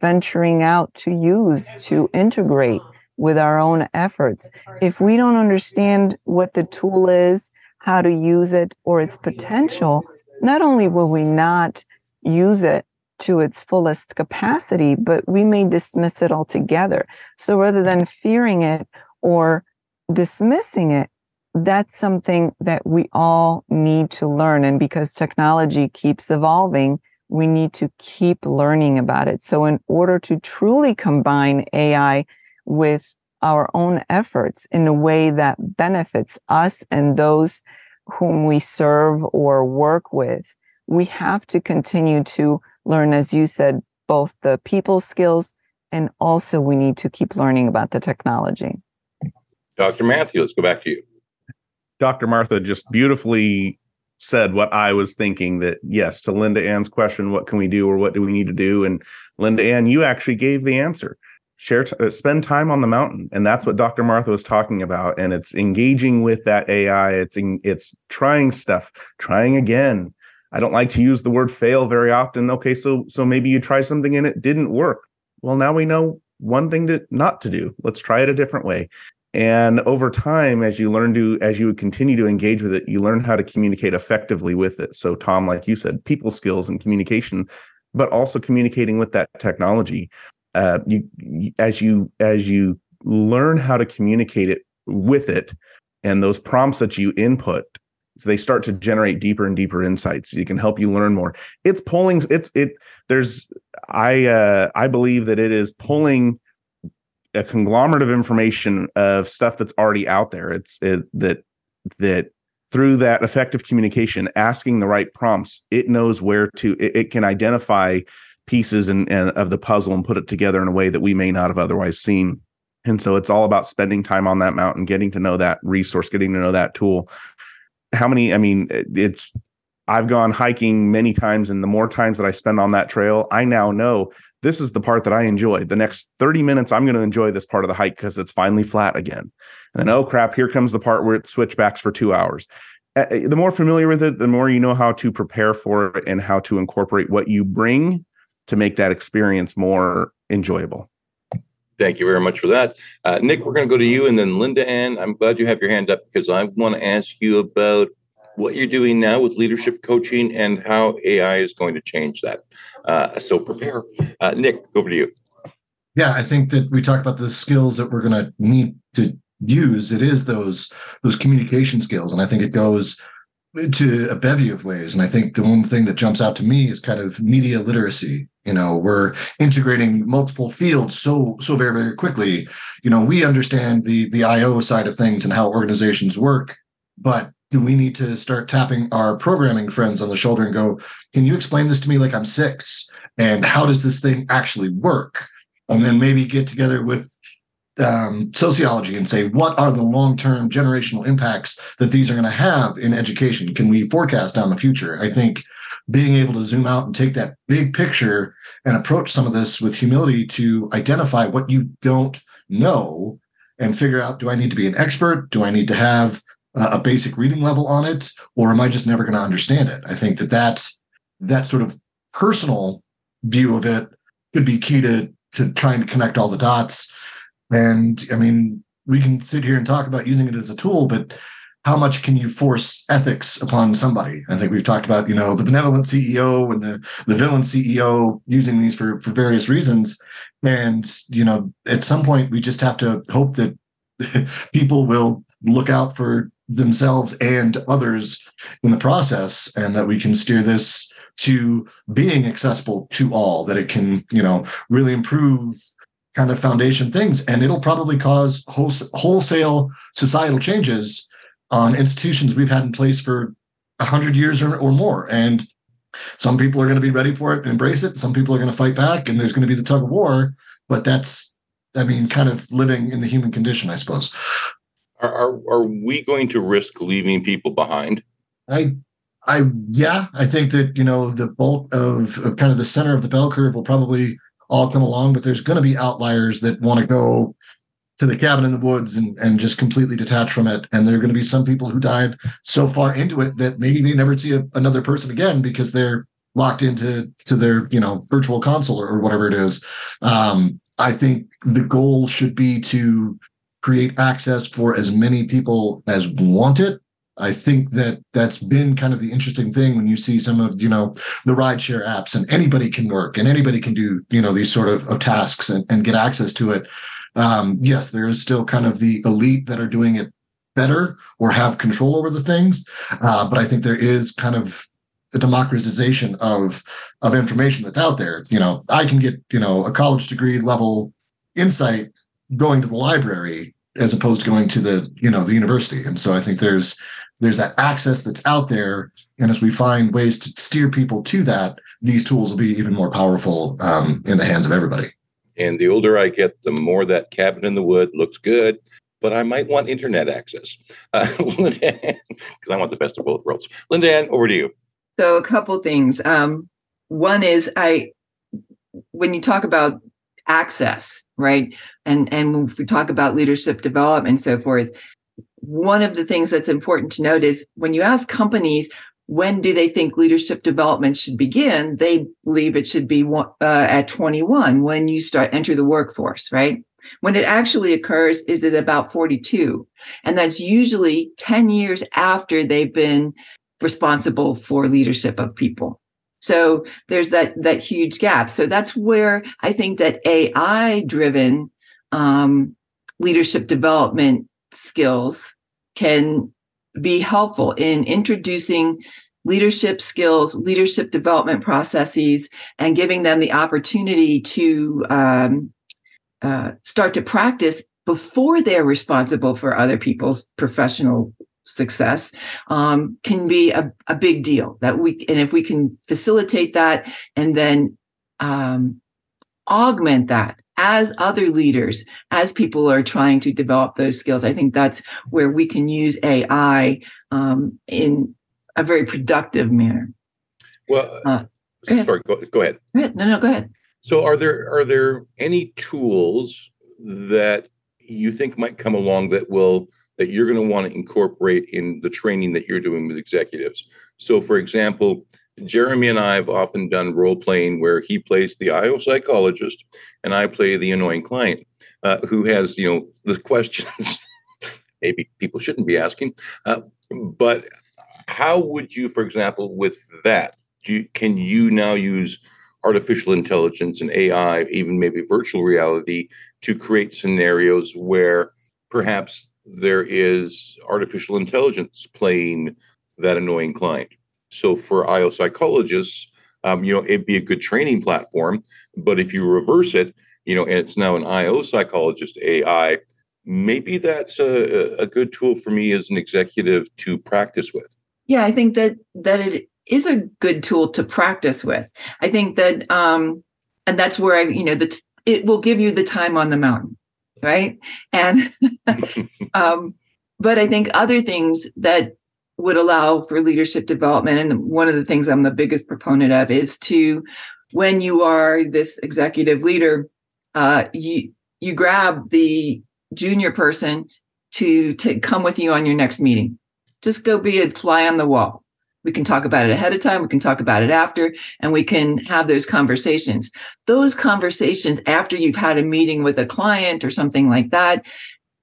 S4: venturing out to use to integrate with our own efforts. If we don't understand what the tool is, how to use it or its potential, not only will we not use it to its fullest capacity, but we may dismiss it altogether. So rather than fearing it or dismissing it, that's something that we all need to learn. And because technology keeps evolving, we need to keep learning about it. So in order to truly combine AI with our own efforts in a way that benefits us and those whom we serve or work with, we have to continue to learn, as you said, both the people skills and also we need to keep learning about the technology.
S2: Dr. Mathew, let's go back to you.
S5: Dr. Martha just beautifully said what I was thinking that yes, to LindaAnn's question, what can we do or what do we need to do? And LindaAnn, you actually gave the answer. Share, t- uh, spend time on the mountain, and that's what Dr. Martha was talking about. And it's engaging with that AI. It's in, it's trying stuff, trying again, I don't like to use the word fail very often. Okay, so so maybe you try something and it didn't work. Well, now we know one thing to not to do. Let's try it a different way. And over time, as you learn to, as you continue to engage with it, you learn how to communicate effectively with it. So, Tom, like you said, people skills and communication, but also communicating with that technology. Uh, you, as you as you learn how to communicate it with it, and those prompts that you input they start to generate deeper and deeper insights. It can help you learn more. It's pulling it's it there's i uh i believe that it is pulling a conglomerate of information of stuff that's already out there. It's it that that through that effective communication asking the right prompts it knows where to it, it can identify pieces and, and of the puzzle and put it together in a way that we may not have otherwise seen. And so it's all about spending time on that mountain getting to know that resource getting to know that tool. How many i mean it's i've gone hiking many times and the more times that i spend on that trail i now know this is the part that i enjoy. The next 30 minutes i'm going to enjoy this part of the hike because it's finally flat again. And then oh crap here comes the part where it switchbacks for two hours. Eh, eh, the more familiar with it the more you know how to prepare for it and how to incorporate what you bring to make that experience more enjoyable
S2: Thank you very much for that. Uh, Nic, we're going to go to you and then LindaAnn. I'm glad you have your hand up because I want to ask you about what you're doing now with leadership coaching and how AI is going to change that. Uh, so prepare. Uh, Nic, over to you.
S6: Yeah, I think that we talk about the skills that we're going to need to use. It is those those communication skills, and I think it goes to a bevy of ways. And I think the one thing that jumps out to me is kind of media literacy. You know, we're integrating multiple fields so so very very quickly. You know, we understand the the IO side of things and how organizations work, but do we need to start tapping our programming friends on the shoulder and go, "Can you explain this to me like I'm six? And how does this thing actually work?" And then maybe get together with um, sociology and say what are the long-term generational impacts that these are going to have in education? Can we forecast down the future? I think being able to zoom out and take that big picture and approach some of this with humility to identify what you don't know and figure out do i need to be an expert? Do i need to have a basic reading level on it? Or am i just never going to understand it? I think that that's that sort of personal view of it could be key to to trying to connect all the dots and I mean, we can sit here and talk about using it as a tool, but how much can you force ethics upon somebody? I think we've talked about, you know, the benevolent CEO and the, the villain CEO using these for, for various reasons. And, you know, at some point we just have to hope that people will look out for themselves and others in the process and that we can steer this to being accessible to all that it can you know really improve kind of foundation things. And it'll probably cause wholesale societal changes on institutions we've had in place for 100 years or, or more. And some people are going to be ready for it and embrace it. Some people are going to fight back, and there's going to be the tug of war. But that's, I mean, kind of living in the human condition, I suppose.
S2: Are, are, are we going to risk leaving people behind?
S6: I I yeah, I think that you know the bulk of, of kind of the center of the bell curve will probably all come along, but there's going to be outliers that want to go to the cabin in the woods and, and just completely detach from it. And there are going to be some people who dive so far into it that maybe they never see a, another person again because they're locked into to their you know virtual console or, or whatever it is. Um, I think the goal should be to create access for as many people as want it I think that that's been kind of the interesting thing when you see some of you know the rideshare apps and anybody can work and anybody can do you know these sort of, of tasks and, and get access to it. Um, yes, there is still kind of the elite that are doing it better or have control over the things, uh, but I think there is kind of a democratization of of information that's out there. You know, I can get you know a college degree level insight going to the library as opposed to going to the you know the university and so i think there's there's that access that's out there and as we find ways to steer people to that these tools will be even more powerful um, in the hands of everybody.
S2: And the older i get the more that cabin in the wood looks good but i might want internet access. Because uh, i want the best of both worlds. LindaAnn, over to you.
S3: So a couple things. Um, one is i when you talk about access right and and if we talk about leadership development and so forth one of the things that's important to note is when you ask companies when do they think leadership development should begin? They believe it should be uh, at 21 when you start enter the workforce right? When it actually occurs is it about 42 and that's usually 10 years after they've been responsible for leadership of people. So there's that that huge gap. So that's where I think that AI driven um, leadership development skills can be helpful in introducing leadership skills, leadership development processes, and giving them the opportunity to um, uh, start to practice before they're responsible for other people's professional success um, can be a, a big deal that we and if we can facilitate that and then um, augment that as other leaders as people are trying to develop those skills i think that's where we can use ai um, in a very productive manner
S2: well uh, go ahead. sorry go, go ahead
S3: go ahead no no go ahead
S2: so are there are there any tools that you think might come along that will that you're going to want to incorporate in the training that you're doing with executives. So, for example, Jeremy and I have often done role playing where he plays the IO psychologist and I play the annoying client uh, who has, you know, the questions maybe people shouldn't be asking. Uh, but how would you, for example, with that, you, can you now use artificial intelligence and AI, even maybe virtual reality, to create scenarios where perhaps there is artificial intelligence playing that annoying client. So for IO psychologists, um, you know, it'd be a good training platform. But if you reverse it, you know, and it's now an IO psychologist AI, maybe that's a, a good tool for me as an executive to practice with.
S3: Yeah, I think that that it is a good tool to practice with. I think that, um, and that's where I, you know, that it will give you the time on the mountain right and um, but i think other things that would allow for leadership development and one of the things i'm the biggest proponent of is to when you are this executive leader uh, you you grab the junior person to, to come with you on your next meeting just go be a fly on the wall we can talk about it ahead of time. We can talk about it after, and we can have those conversations. Those conversations after you've had a meeting with a client or something like that,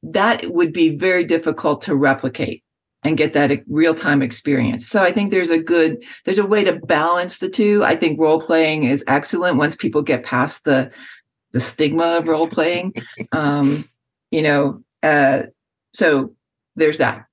S3: that would be very difficult to replicate and get that real time experience. So I think there's a good, there's a way to balance the two. I think role playing is excellent once people get past the, the stigma of role playing. um, you know, uh, so there's that.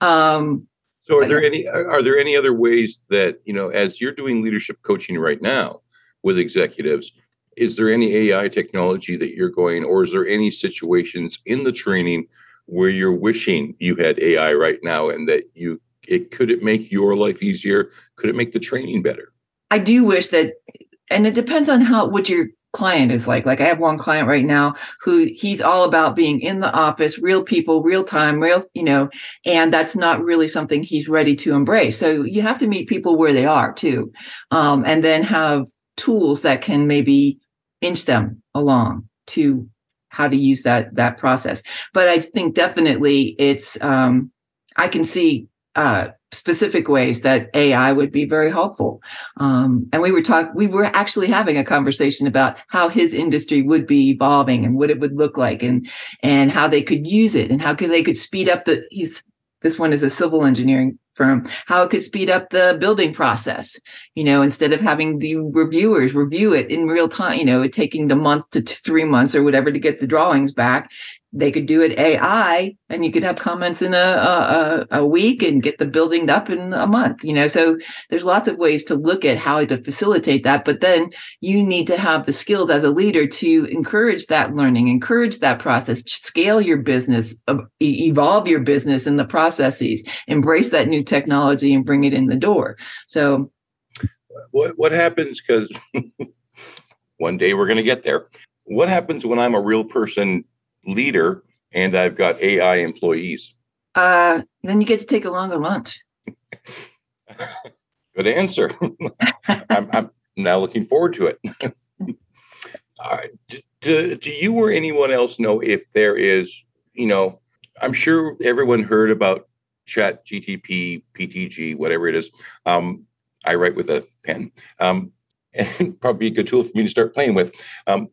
S3: Um,
S2: so are there any are there any other ways that, you know, as you're doing leadership coaching right now with executives, is there any AI technology that you're going or is there any situations in the training where you're wishing you had AI right now and that you it could it make your life easier? Could it make the training better?
S3: I do wish that, and it depends on how what your client is like. Like I have one client right now who he's all about being in the office, real people, real time, real, you know, and that's not really something he's ready to embrace. So you have to meet people where they are too, um, and then have tools that can maybe inch them along to how to use that that process. But I think definitely it's um, I can see uh, specific ways that AI would be very helpful. Um, and we were talking, we were actually having a conversation about how his industry would be evolving and what it would look like, and and how they could use it, and how could they could speed up the. He's this one is a civil engineering firm how it could speed up the building process you know instead of having the reviewers review it in real time you know taking the month to three months or whatever to get the drawings back they could do it AI and you could have comments in a, a, a week and get the building up in a month, you know. So there's lots of ways to look at how to facilitate that. But then you need to have the skills as a leader to encourage that learning, encourage that process, scale your business, uh, evolve your business and the processes, embrace that new technology and bring it in the door. So
S2: what what happens because one day we're going to get there. What happens when I'm a real person leader and I've got AI employees?
S3: Uh, then you get to take a longer lunch.
S2: Good answer. I'm, I'm, now looking forward to it. All right. Do, do, do, you or anyone else know if there is, you know, I'm sure everyone heard about Chat GTP, PTG, whatever it is. Um, I write with a pen. Um, and probably a good tool for me to start playing with. Um,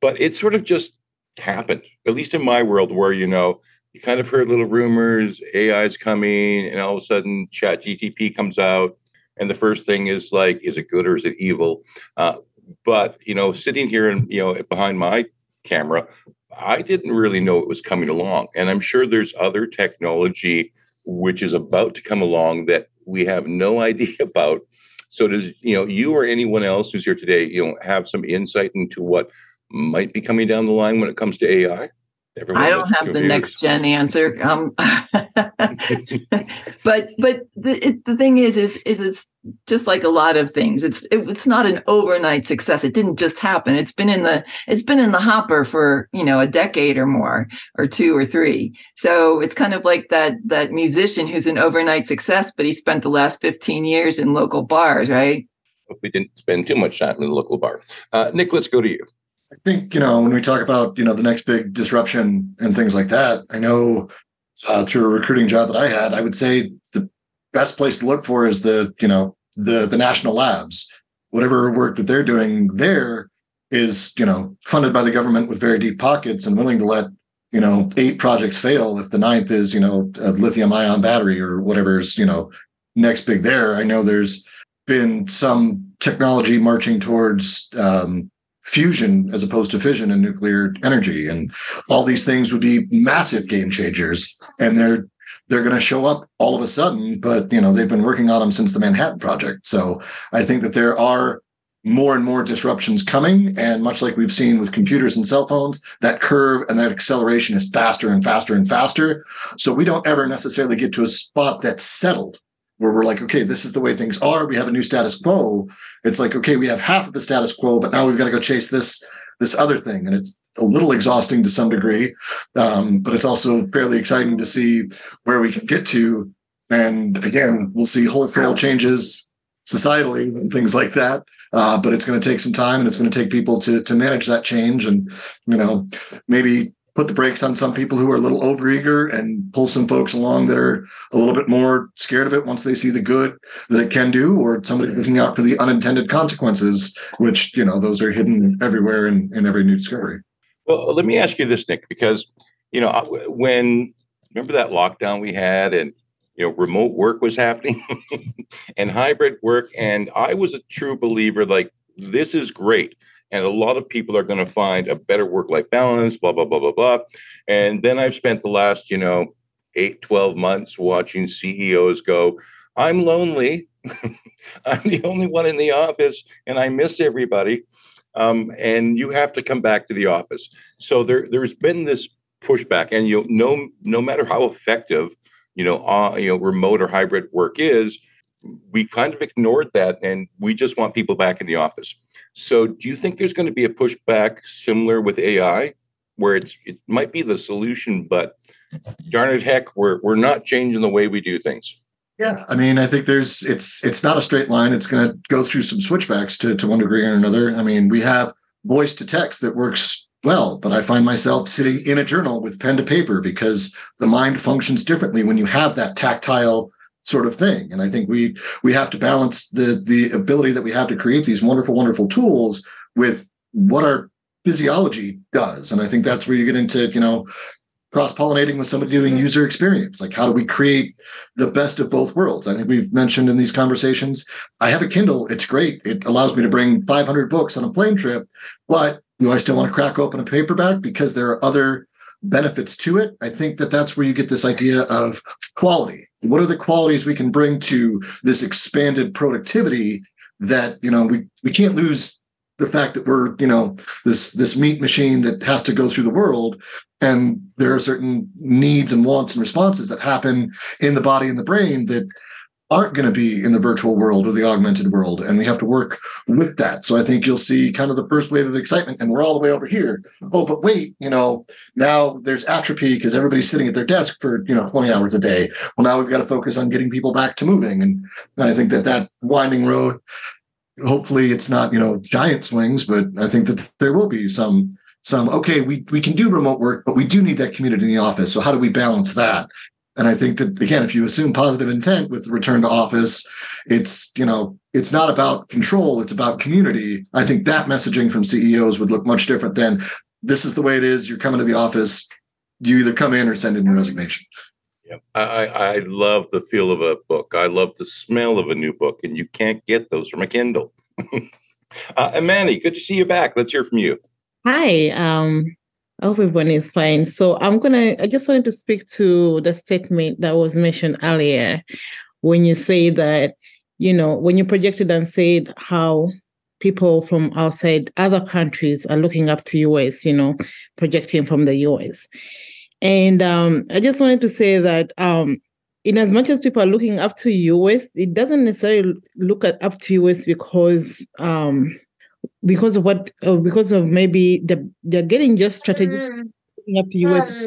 S2: but it's sort of just happened, at least in my world, where you know you kind of heard little rumors, AI is coming, and all of a sudden, Chat GTP comes out, and the first thing is like, is it good or is it evil? Uh, but you know, sitting here and you know behind my camera, I didn't really know it was coming along, and I'm sure there's other technology which is about to come along that we have no idea about. So does you know you or anyone else who's here today, you know, have some insight into what might be coming down the line when it comes to AI?
S3: Everyone I don't have the next gen answer. Um, but but the it, the thing is is is it's just like a lot of things. It's it, it's not an overnight success. It didn't just happen. It's been in the it's been in the hopper for you know a decade or more, or two or three. So it's kind of like that that musician who's an overnight success, but he spent the last fifteen years in local bars, right?
S2: We didn't spend too much time in the local bar. Uh, Nic, let's go to you.
S6: I think you know when we talk about you know the next big disruption and things like that. I know uh, through a recruiting job that I had, I would say the best place to look for is the you know the the national labs. Whatever work that they're doing there is you know funded by the government with very deep pockets and willing to let you know eight projects fail if the ninth is you know a lithium ion battery or whatever's you know next big there. I know there's been some technology marching towards um, fusion as opposed to fission and nuclear energy. And all these things would be massive game changers. And they're they're going to show up all of a sudden but you know they've been working on them since the manhattan project. So i think that there are more and more disruptions coming. And much like we've seen with computers and cell phones that curve and that acceleration is faster and faster and faster. So we don't ever necessarily get to a spot that's settled where we're like, okay, this is the way things are. We have a new status quo. It's like, okay, we have half of the status quo, but now we've got to go chase this this other thing, and it's a little exhausting to some degree, um, but it's also fairly exciting to see where we can get to. And again, we'll see wholesale changes societally and things like that. Uh, but it's going to take some time, and it's going to take people to to manage that change, and you know, maybe put the brakes on some people who are a little overeager and pull some folks along that are a little bit more scared of it once they see the good that it can do, or somebody looking out for the unintended consequences, which, you know, those are hidden everywhere in, in every new discovery.
S2: Well, let me ask you this, Nic, because, you know, when, remember that lockdown we had and, you know, remote work was happening and hybrid work. And I was a true believer, like, this is great and a lot of people are going to find a better work life balance, blah, blah, blah, blah, blah. And then I've spent the last, you know, eight, 12 months watching CEOs go, I'm lonely. I'm the only one in the office and I miss everybody. Um, and you have to come back to the office. So there, there's been this pushback, and you know, no, no matter how effective you know, uh, you know, remote or hybrid work is, we kind of ignored that, and we just want people back in the office. So, do you think there's going to be a pushback similar with AI, where it's it might be the solution, but darn it, heck, we're we're not changing the way we do things.
S6: Yeah, I mean, I think there's it's it's not a straight line. It's going to go through some switchbacks to to one degree or another. I mean, we have voice to text that works well, but I find myself sitting in a journal with pen to paper because the mind functions differently when you have that tactile sort of thing. And I think we we have to balance the the ability that we have to create these wonderful, wonderful tools with what our physiology does. And I think that's where you get into, you know, cross pollinating with somebody doing mm-hmm. user experience. Like, how do we create the best of both worlds? I think we've mentioned in these conversations. I have a Kindle. It's great. It allows me to bring 500 books on a plane trip, but do I still want to crack open a paperback because there are other benefits to it? I think that that's where you get this idea of quality. What are the qualities we can bring to this expanded productivity that, you know, we, we can't lose the fact that we're you know this this meat machine that has to go through the world and there are certain needs and wants and responses that happen in the body and the brain that aren't going to be in the virtual world or the augmented world and we have to work with that. So i think you'll see kind of the first wave of excitement and we're all the way over here. Oh but wait you know now there's atrophy because everybody's sitting at their desk for you know 20 hours a day. Well now we've got to focus on getting people back to moving and, and i think that that winding road hopefully it's not you know giant swings but i think that there will be some some okay we we can do remote work but we do need that community in the office. So how do we balance that and i think that again if you assume positive intent with return to office it's you know it's not about control it's about community i think that messaging from ceos would look much different than this is the way it is you're coming to the office you either come in or send in your resignation
S2: yeah, I, I love the feel of a book. I love the smell of a new book, and you can't get those from a Kindle. uh, and Manny, good to see you back. Let's hear from you.
S7: Hi. Um, I hope everyone is fine. So I'm gonna. I just wanted to speak to the statement that was mentioned earlier, when you say that you know when you projected and said how people from outside other countries are looking up to US. You know, projecting from the US and um, I just wanted to say that um, in as much as people are looking up to US, it doesn't necessarily look at up to US because um, because of what uh, because of maybe the, they're getting just strategic looking up to US.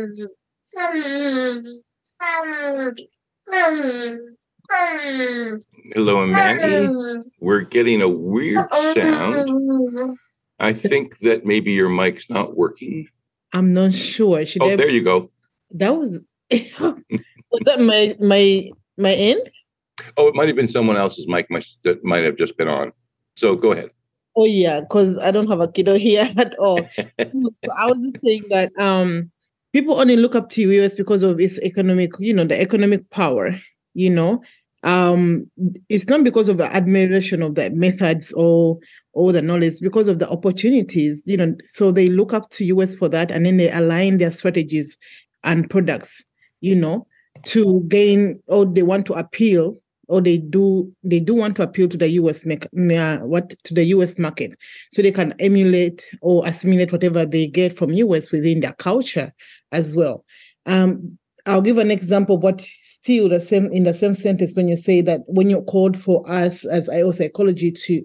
S2: Hello, Manny. We're getting a weird sound. I think that maybe your mic's not working.
S7: I'm not sure. Should
S2: oh,
S7: I...
S2: there you go.
S7: That was was that my my my end?
S2: Oh, it might have been someone else's mic. My, that might have just been on. So go ahead.
S7: Oh yeah, because I don't have a kiddo here at all. so I was just saying that um people only look up to US because of its economic, you know, the economic power. You know, um, it's not because of the admiration of the methods or all the knowledge because of the opportunities, you know. So they look up to US for that and then they align their strategies and products, you know, to gain or they want to appeal or they do they do want to appeal to the US make, what to the US market so they can emulate or assimilate whatever they get from US within their culture as well. Um, I'll give an example, but still the same in the same sentence when you say that when you called for us as IO psychology to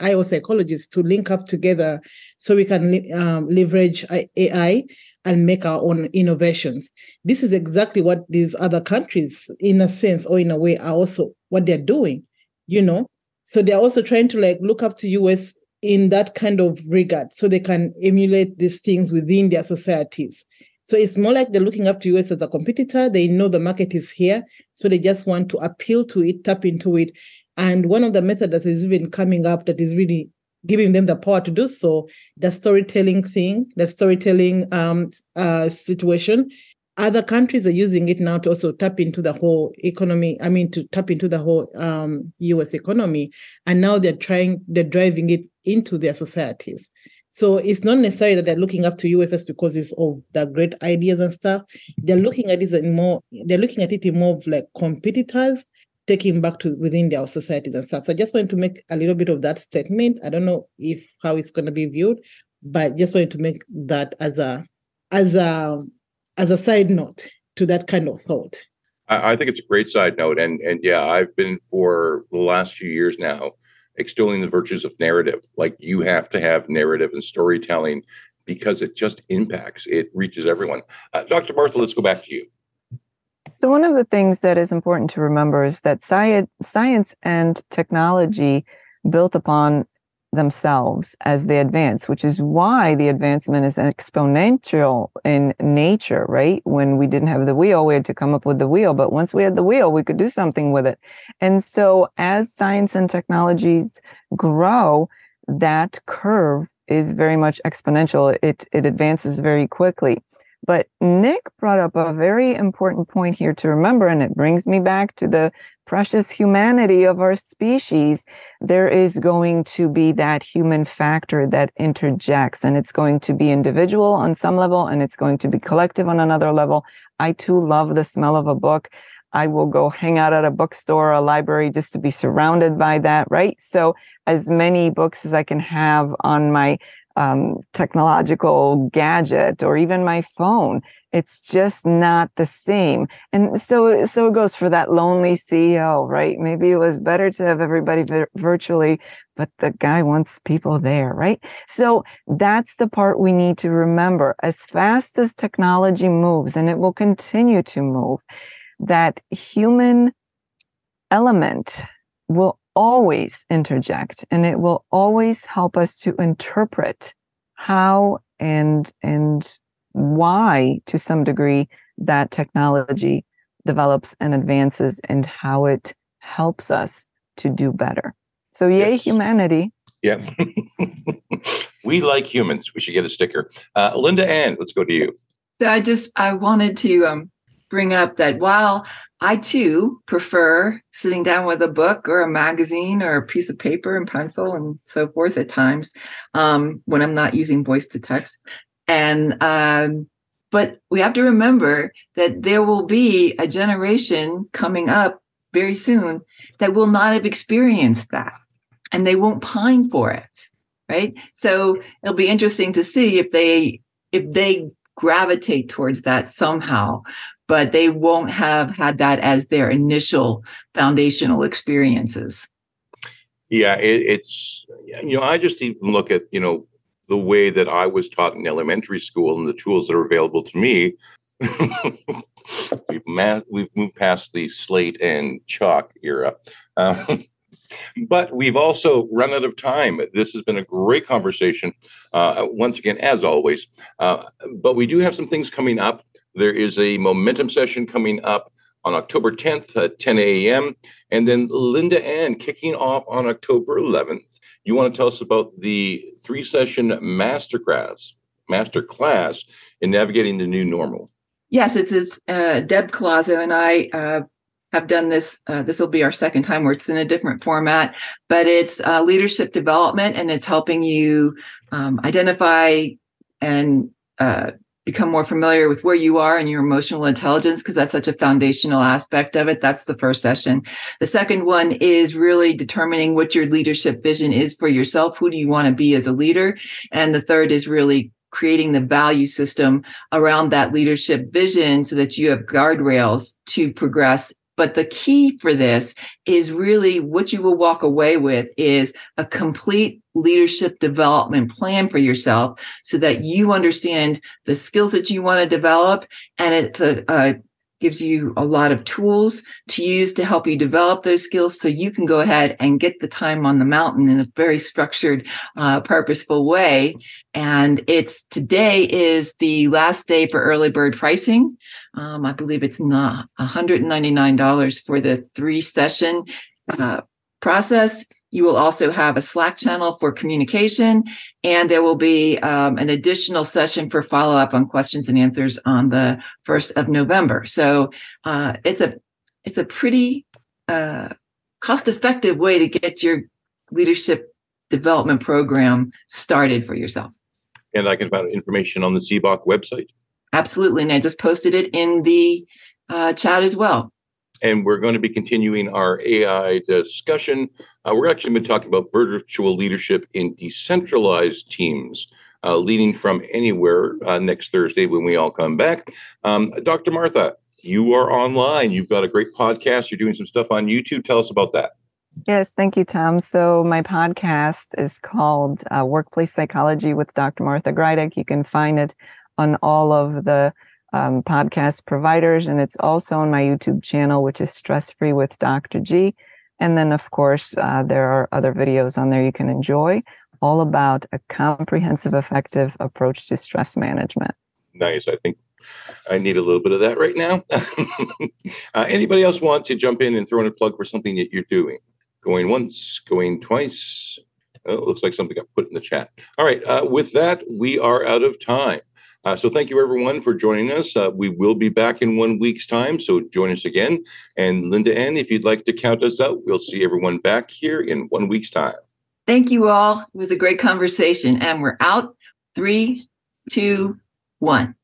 S7: IO psychologists to link up together so we can um, leverage AI and make our own innovations. This is exactly what these other countries, in a sense or in a way, are also what they're doing. You know, so they're also trying to like look up to US in that kind of regard, so they can emulate these things within their societies so it's more like they're looking up to US as a competitor. They know the market is here. So they just want to appeal to it, tap into it. And one of the methods that is even coming up that is really giving them the power to do so, the storytelling thing, the storytelling um, uh, situation. Other countries are using it now to also tap into the whole economy. I mean, to tap into the whole um, US economy. And now they're trying, they're driving it into their societies. So it's not necessarily that they're looking up to US just because it's all the great ideas and stuff. They're looking at it in more, they're looking at it in more of like competitors taking back to within their societies and stuff. So I just wanted to make a little bit of that statement. I don't know if how it's going to be viewed, but just wanted to make that as a as a as a side note to that kind of thought.
S2: I, I think it's a great side note, and and yeah, I've been for the last few years now extolling the virtues of narrative. Like you have to have narrative and storytelling because it just impacts, it reaches everyone. Uh, Dr. Martha, let's go back to you.
S4: So, one of the things that is important to remember is that science, and technology built upon themselves as they advance, which is why the advancement is exponential in nature, right? When we didn't have the wheel, we had to come up with the wheel. But once we had the wheel, we could do something with it. And so as science and technologies grow, that curve is very much exponential. It, it advances very quickly. But Nic brought up a very important point here to remember, and it brings me back to the precious humanity of our species. There is going to be that human factor that interjects, and it's going to be individual on some level, and it's going to be collective on another level. I too love the smell of a book. I will go hang out at a bookstore, a library, just to be surrounded by that, right? So, as many books as I can have on my um, technological gadget or even my phone. It's just not the same. And so, so it goes for that lonely CEO, right? Maybe it was better to have everybody vi- virtually, but the guy wants people there, right? So that's the part we need to remember. As fast as technology moves, and it will continue to move, that human element will always interject and it will always help us to interpret how and and why to some degree that technology develops and advances and how it helps us to do better. So yay yes. humanity.
S2: Yeah. We like humans. We should get a sticker. Uh, LindaAnn let's go to you.
S3: So i just i wanted to um, bring up that while I too prefer sitting down with a book or a magazine or a piece of paper and pencil and so forth at times um, when I'm not using voice to text. And, um, but we have to remember that there will be a generation coming up very soon that will not have experienced that and they won't pine for it. Right. So it'll be interesting to see if they, if they gravitate towards that somehow but they won't have had that as their initial foundational experiences.
S2: Yeah, it, it's, you know, I just even look at, you know, the way that I was taught in elementary school and the tools that are available to me. we've, ma- we've moved past the slate and chalk era. Um, but we've also run out of time. This has been a great conversation, uh, once again, as always. Uh, but we do have some things coming up. There is a momentum session coming up on October 10th at 10 a.m. And then LindaAnn kicking off on October 11th. You want to tell us about the three session masterclass, masterclass in navigating the new normal.
S3: Yes, it's, it's uh, Deb Colazo and I uh, have done this. Uh, this will be our second time where it's in a different format, but it's uh, leadership development and it's helping you um, identify and uh, become more familiar with where you are and your emotional intelligence because that's such a foundational aspect of it. That's the first session. The second one is really determining what your leadership vision is for yourself. Who do you want to be as a leader? And the third is really creating the value system around that leadership vision so that you have guardrails to progress but the key for this is really what you will walk away with is a complete leadership development plan for yourself so that you understand the skills that you want to develop. And it's a, a gives you a lot of tools to use to help you develop those skills. So you can go ahead and get the time on the mountain in a very structured uh, purposeful way. And it's today is the last day for early bird pricing. Um, i believe it's not $199 for the three session uh, process you will also have a Slack channel for communication, and there will be um, an additional session for follow up on questions and answers on the first of November. So uh, it's a it's a pretty uh, cost effective way to get your leadership development program started for yourself.
S2: And I can find information on the SEBOC website.
S3: Absolutely, and I just posted it in the uh, chat as well
S2: and we're going to be continuing our AI discussion. Uh, we're actually been talking about virtual leadership in decentralized teams, uh, leading from anywhere uh, next Thursday when we all come back. Um, Dr. Martha, you are online. You've got a great podcast. You're doing some stuff on YouTube. Tell us about that.
S4: Yes, thank you, Tom. So my podcast is called uh, Workplace Psychology with Dr. Martha Grajdek. You can find it on all of the um, podcast providers, and it's also on my YouTube channel, which is Stress Free with Dr. G. And then, of course, uh, there are other videos on there you can enjoy, all about a comprehensive, effective approach to stress management.
S2: Nice. I think I need a little bit of that right now. uh, anybody else want to jump in and throw in a plug for something that you're doing? Going once, going twice. Oh, looks like something got put in the chat. All right. Uh, with that, we are out of time. Uh, so thank you everyone for joining us. Uh, we will be back in one week's time, so join us again. And LindaAnn, if you'd like to count us out, we'll see everyone back here in one week's time.
S3: Thank you all. It was a great conversation, and we're out. Three, two, one.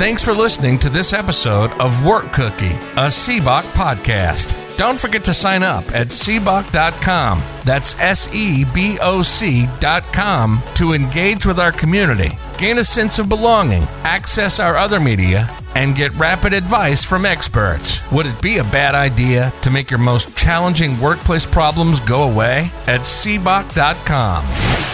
S8: Thanks for listening to this episode of Work Cookie, a SEBOC podcast. Don't forget to sign up at seboc.com. That's S E B O C.com to engage with our community, gain a sense of belonging, access our other media, and get rapid advice from experts. Would it be a bad idea to make your most challenging workplace problems go away? At seboc.com.